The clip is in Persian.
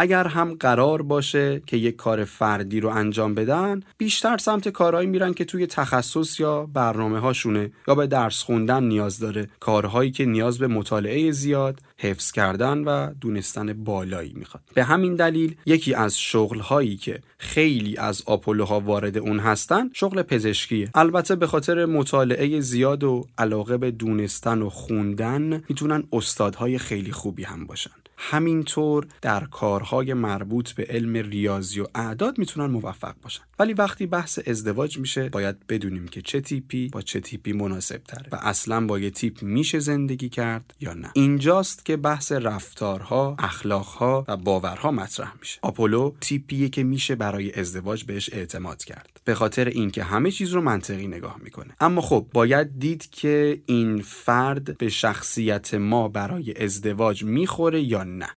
اگر هم قرار باشه که یک کار فردی رو انجام بدن بیشتر سمت کارهایی میرن که توی تخصص یا برنامه هاشونه یا به درس خوندن نیاز داره. کارهایی که نیاز به مطالعه زیاد حفظ کردن و دونستن بالایی می‌خواد. به همین دلیل یکی از شغلهایی که خیلی از آپولوها وارد اون هستن شغل پزشکیه. البته به خاطر مطالعه زیاد و علاقه به دونستن و خوندن می‌تونن استادهای خیلی خوبی هم باشن. همینطور در کارهای مربوط به علم ریاضی و اعداد می‌تونن موفق باشن. ولی وقتی بحث ازدواج میشه باید بدونیم که چه تیپی با چه تیپی مناسب تره و اصلا با یه تیپ میشه زندگی کرد یا نه. اینجاست که بحث رفتارها اخلاقها و باورها مطرح میشه. آپولو تیپیه که میشه برای ازدواج بهش اعتماد کرد. به خاطر اینکه همه چیز رو منطقی نگاه می‌کنه. اما خب باید دید که این فرد به شخصیت ما برای ازدواج می‌خوره یا نه ಧನ್ಯವಾದಗಳನ್ನ